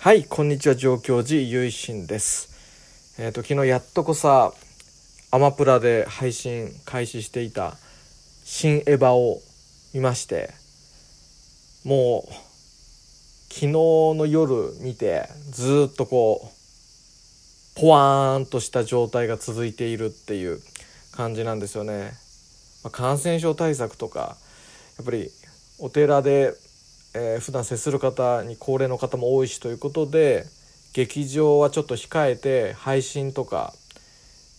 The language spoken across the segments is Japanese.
はい、こんにちは、上京寺ゆいしんです。えっ、と、昨日やっとこさ、アマプラで配信開始していた、新エヴァを見まして、もう、昨日の夜見て、ずっとこう、ポワーンとした状態が続いているっていう感じなんですよね。まあ、感染症対策とか、やっぱりお寺でえー普段接する方に高齢の方も多いしということで劇場はちょっと控えて配信とか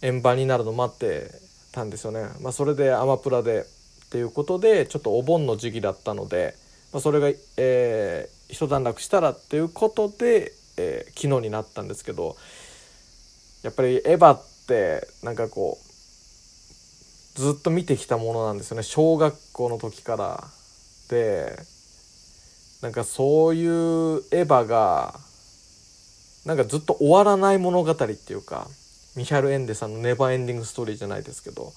円盤になるの待ってたんですよね、まあ、それでアマプラでっていうことでちょっとお盆の時期だったので、まあ、それが、えー一段落したらっていうことで、えー昨日になったんですけどやっぱりエヴァってなんかこうずっと見てきたものなんですよね。小学校の時から。でなんかそういうエヴァがなんかずっと終わらない物語っていうかミヒャル・エンデさんの「ネバーエンディング・ストーリー」じゃないですけど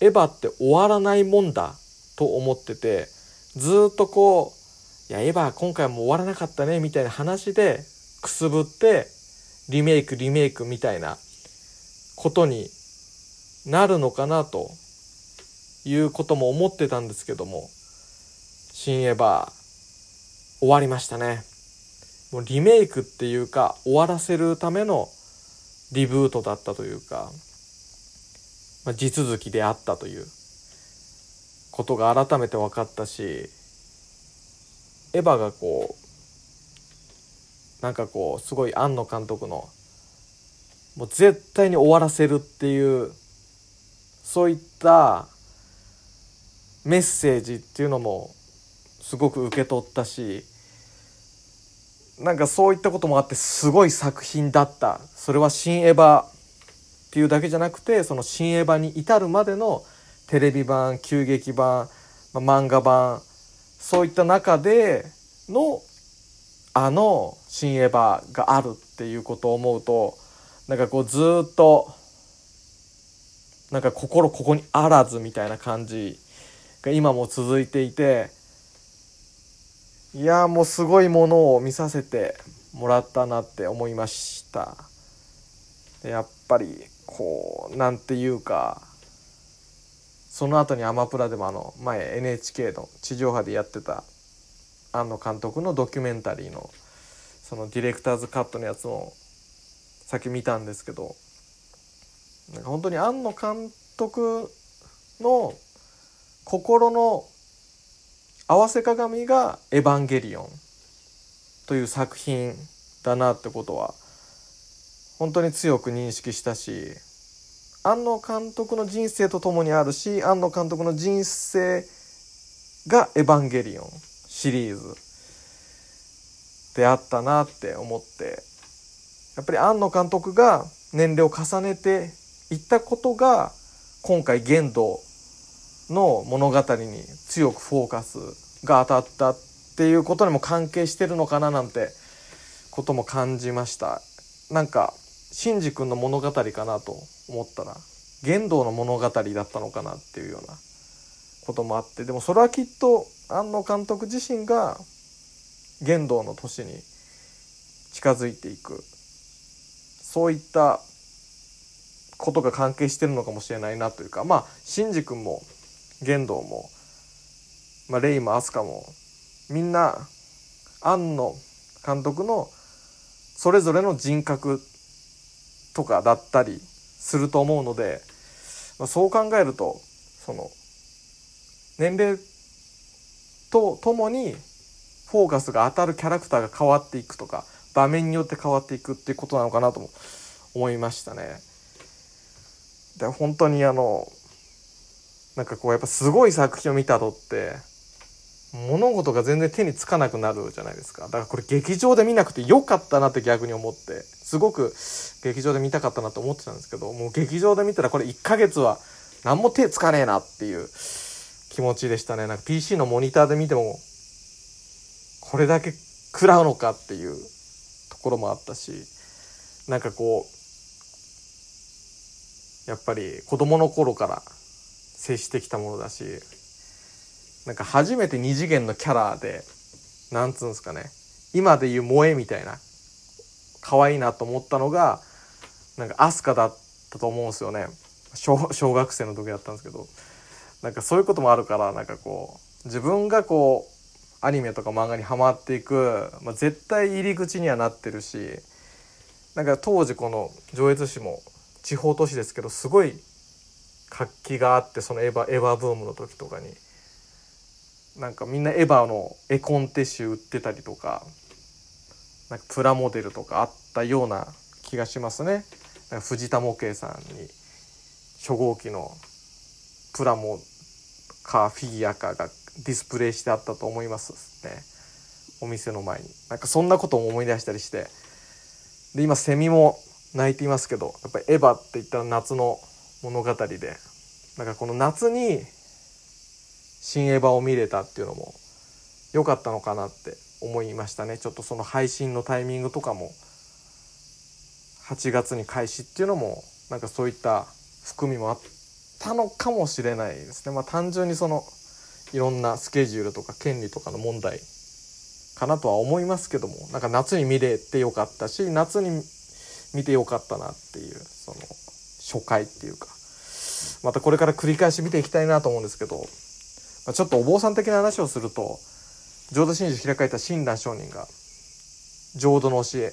エヴァって終わらないもんだと思っててずっとこう「いやエヴァ今回も終わらなかったね」みたいな話でくすぶってリメイクリメイクみたいなことになるのかなということも思ってたんですけども「新エヴァ」終わりましたね。もうリメイクっていうか終わらせるためのリブートだったというか、まあ、地続きであったということが改めて分かったしエヴァがこうなんかこうすごい庵野監督のもう絶対に終わらせるっていうそういったメッセージっていうのもすごく受け取ったしなんかそういったこともあってすごい作品だった。それは「新エヴァ」っていうだけじゃなくてその「新エヴァ」に至るまでのテレビ版急劇版、ま漫画版そういった中でのあの「新エヴァ」があるっていうことを思うとなんかこうずっとなんか心ここにあらずみたいな感じが今も続いていていやもうすごいものを見させてもらったなって思いました。やっぱりこうなんていうかその後にアマプラでもあの前 NHK の地上波でやってた庵野監督のドキュメンタリーのそのディレクターズカットのやつもさっき見たんですけどなんか本当に庵野監督の心の合わせ鏡が「エヴァンゲリオン」という作品だなってことは本当に強く認識したし庵野監督の人生とともにあるし庵野監督の人生が「エヴァンゲリオン」シリーズであったなって思ってやっぱり庵野監督が年齢を重ねていったことが今回玄道の物語に強くフォーカスが当たったっていうことにも関係してるのかななんてことも感じました。なんかシンジ君の物語かなと思ったら玄道の物語だったのかなっていうようなこともあってでもそれはきっと庵野監督自身が玄道の年に近づいていく。そういったことが関係してるのかもしれないなというかまあシンジ君も玄道も、まあ、レイもアスカもみんな庵野監督のそれぞれの人格とかだったりすると思うので、まあ、そう考えるとその年齢とともにフォーカスが当たるキャラクターが変わっていくとか場面によって変わっていくっていうことなのかなとも思いましたね。で本当にあのなんかこうやっぱすごい作品を見たとって物事が全然手につかなくなるじゃないですか。だからこれ劇場で見なくてよかったなって逆に思ってすごく劇場で見たかったなと思ってたんですけどもう劇場で見たらこれ1ヶ月は何も手つかねえなっていう気持ちでしたね。なんか PC のモニターで見てもこれだけ食らうのかっていうところもあったしなんかこうやっぱり子供の頃から接してきたものだしなんか初めて二次元のキャラでなんつうんですかね今でいう萌えみたいな可愛いなと思ったのがなんかアスカだったと思うんですよね。小小学生の時だったんですけどなんかそういうこともあるからなんかこう自分がこうアニメとか漫画にはまっていく、まあ、絶対入り口にはなってるしなんか当時この上越市も地方都市ですけどすごい活気があってそのエヴァエヴァブームの時とかに。なんかみんなエヴァの絵コンテ集売ってたりとかなんかプラモデルとかあったような気がしますね。なんか藤田模型さんに初号機のプラモかフィギュアかがディスプレイしてあったと思いますね。お店の前に。なんかそんなことも思い出したりして。で今セミも鳴いていますけどやっぱりエヴァって言ったら夏の物語で。なんかこの夏に新エヴァを見れたっていうのも良かったのかなって思いましたね。ちょっとその配信のタイミングとかも8月に開始っていうのもなんかそういった含みもあったのかもしれないですね。まあ単純にそのいろんなスケジュールとか権利とかの問題かなとは思いますけどもなんか夏に見れてよかったし夏に見てよかったなっていうその初回っていうかまたこれから繰り返し見ていきたいなと思うんですけど、まあ、ちょっとお坊さん的な話をすると浄土真宗開かれた親鸞上人が浄土の教え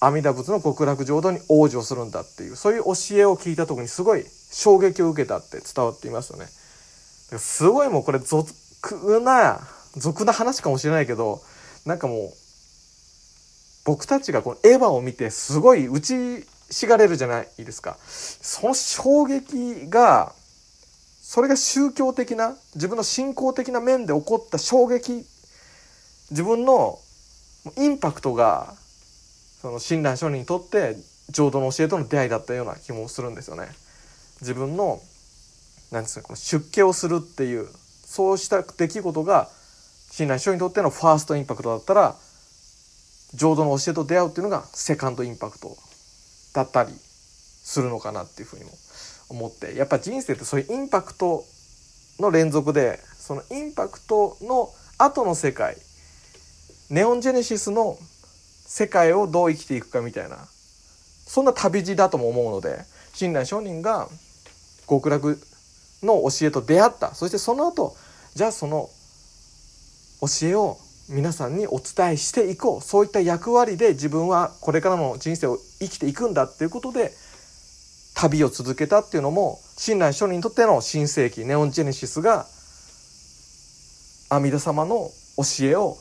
阿弥陀仏の極楽浄土に往生するんだっていうそういう教えを聞いた時にすごい衝撃を受けたって伝わっていますよね。すごいもうこれ俗な俗な話かもしれないけどなんかもう僕たちがこのエヴァを見てすごい打ちしがれるじゃないですか。その衝撃がそれが宗教的な自分の信仰的な面で起こった衝撃自分のインパクトがその親鸞聖人にとって浄土の教えとの出会いだったような気もするんですよね。自分のなんですかこの出家をするっていうそうした出来事が親鸞聖人にとってのファーストインパクトだったら浄土の教えと出会うっていうのがセカンドインパクトだったりするのかなっていうふうにも思ってやっぱ人生ってそういうインパクトの連続でそのインパクトの後の世界ネオンジェネシスの世界をどう生きていくかみたいなそんな旅路だとも思うので親鸞聖人が極楽の教えと出会った。そしてその後じゃあその教えを皆さんにお伝えしていこうそういった役割で自分はこれからの人生を生きていくんだっていうことで旅を続けたっていうのも親鸞聖人にとっての新世紀ネオンジェネシスが阿弥陀様の教えを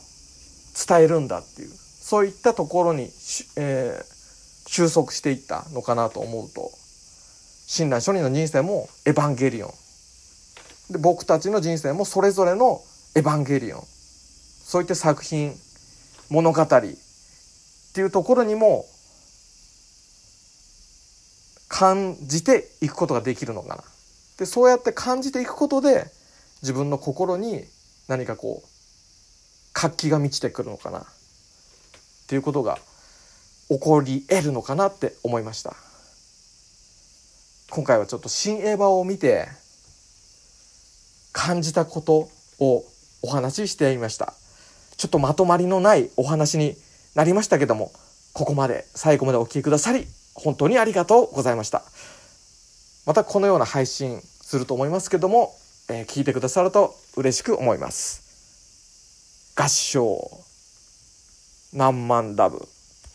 伝えるんだっていうそういったところに、えー、収束していったのかなと思うと親鸞聖人の人生もエヴァンゲリオン。で僕たちの人生もそれぞれのエヴァンゲリオン。そういった作品物語っていうところにも感じていくことができるのかな。でそうやって感じていくことで自分の心に何かこう活気が満ちてくるのかな。っていうことが起こり得るのかなって思いました。今回はちょっと新エヴァを見て感じたことをお話ししてみました。ちょっとまとまりのないお話になりましたけどもここまで最後までお聴きくださり本当にありがとうございました。またこのような配信すると思いますけども、えー、聞いてくださると嬉しく思います。合唱。何万ダブ。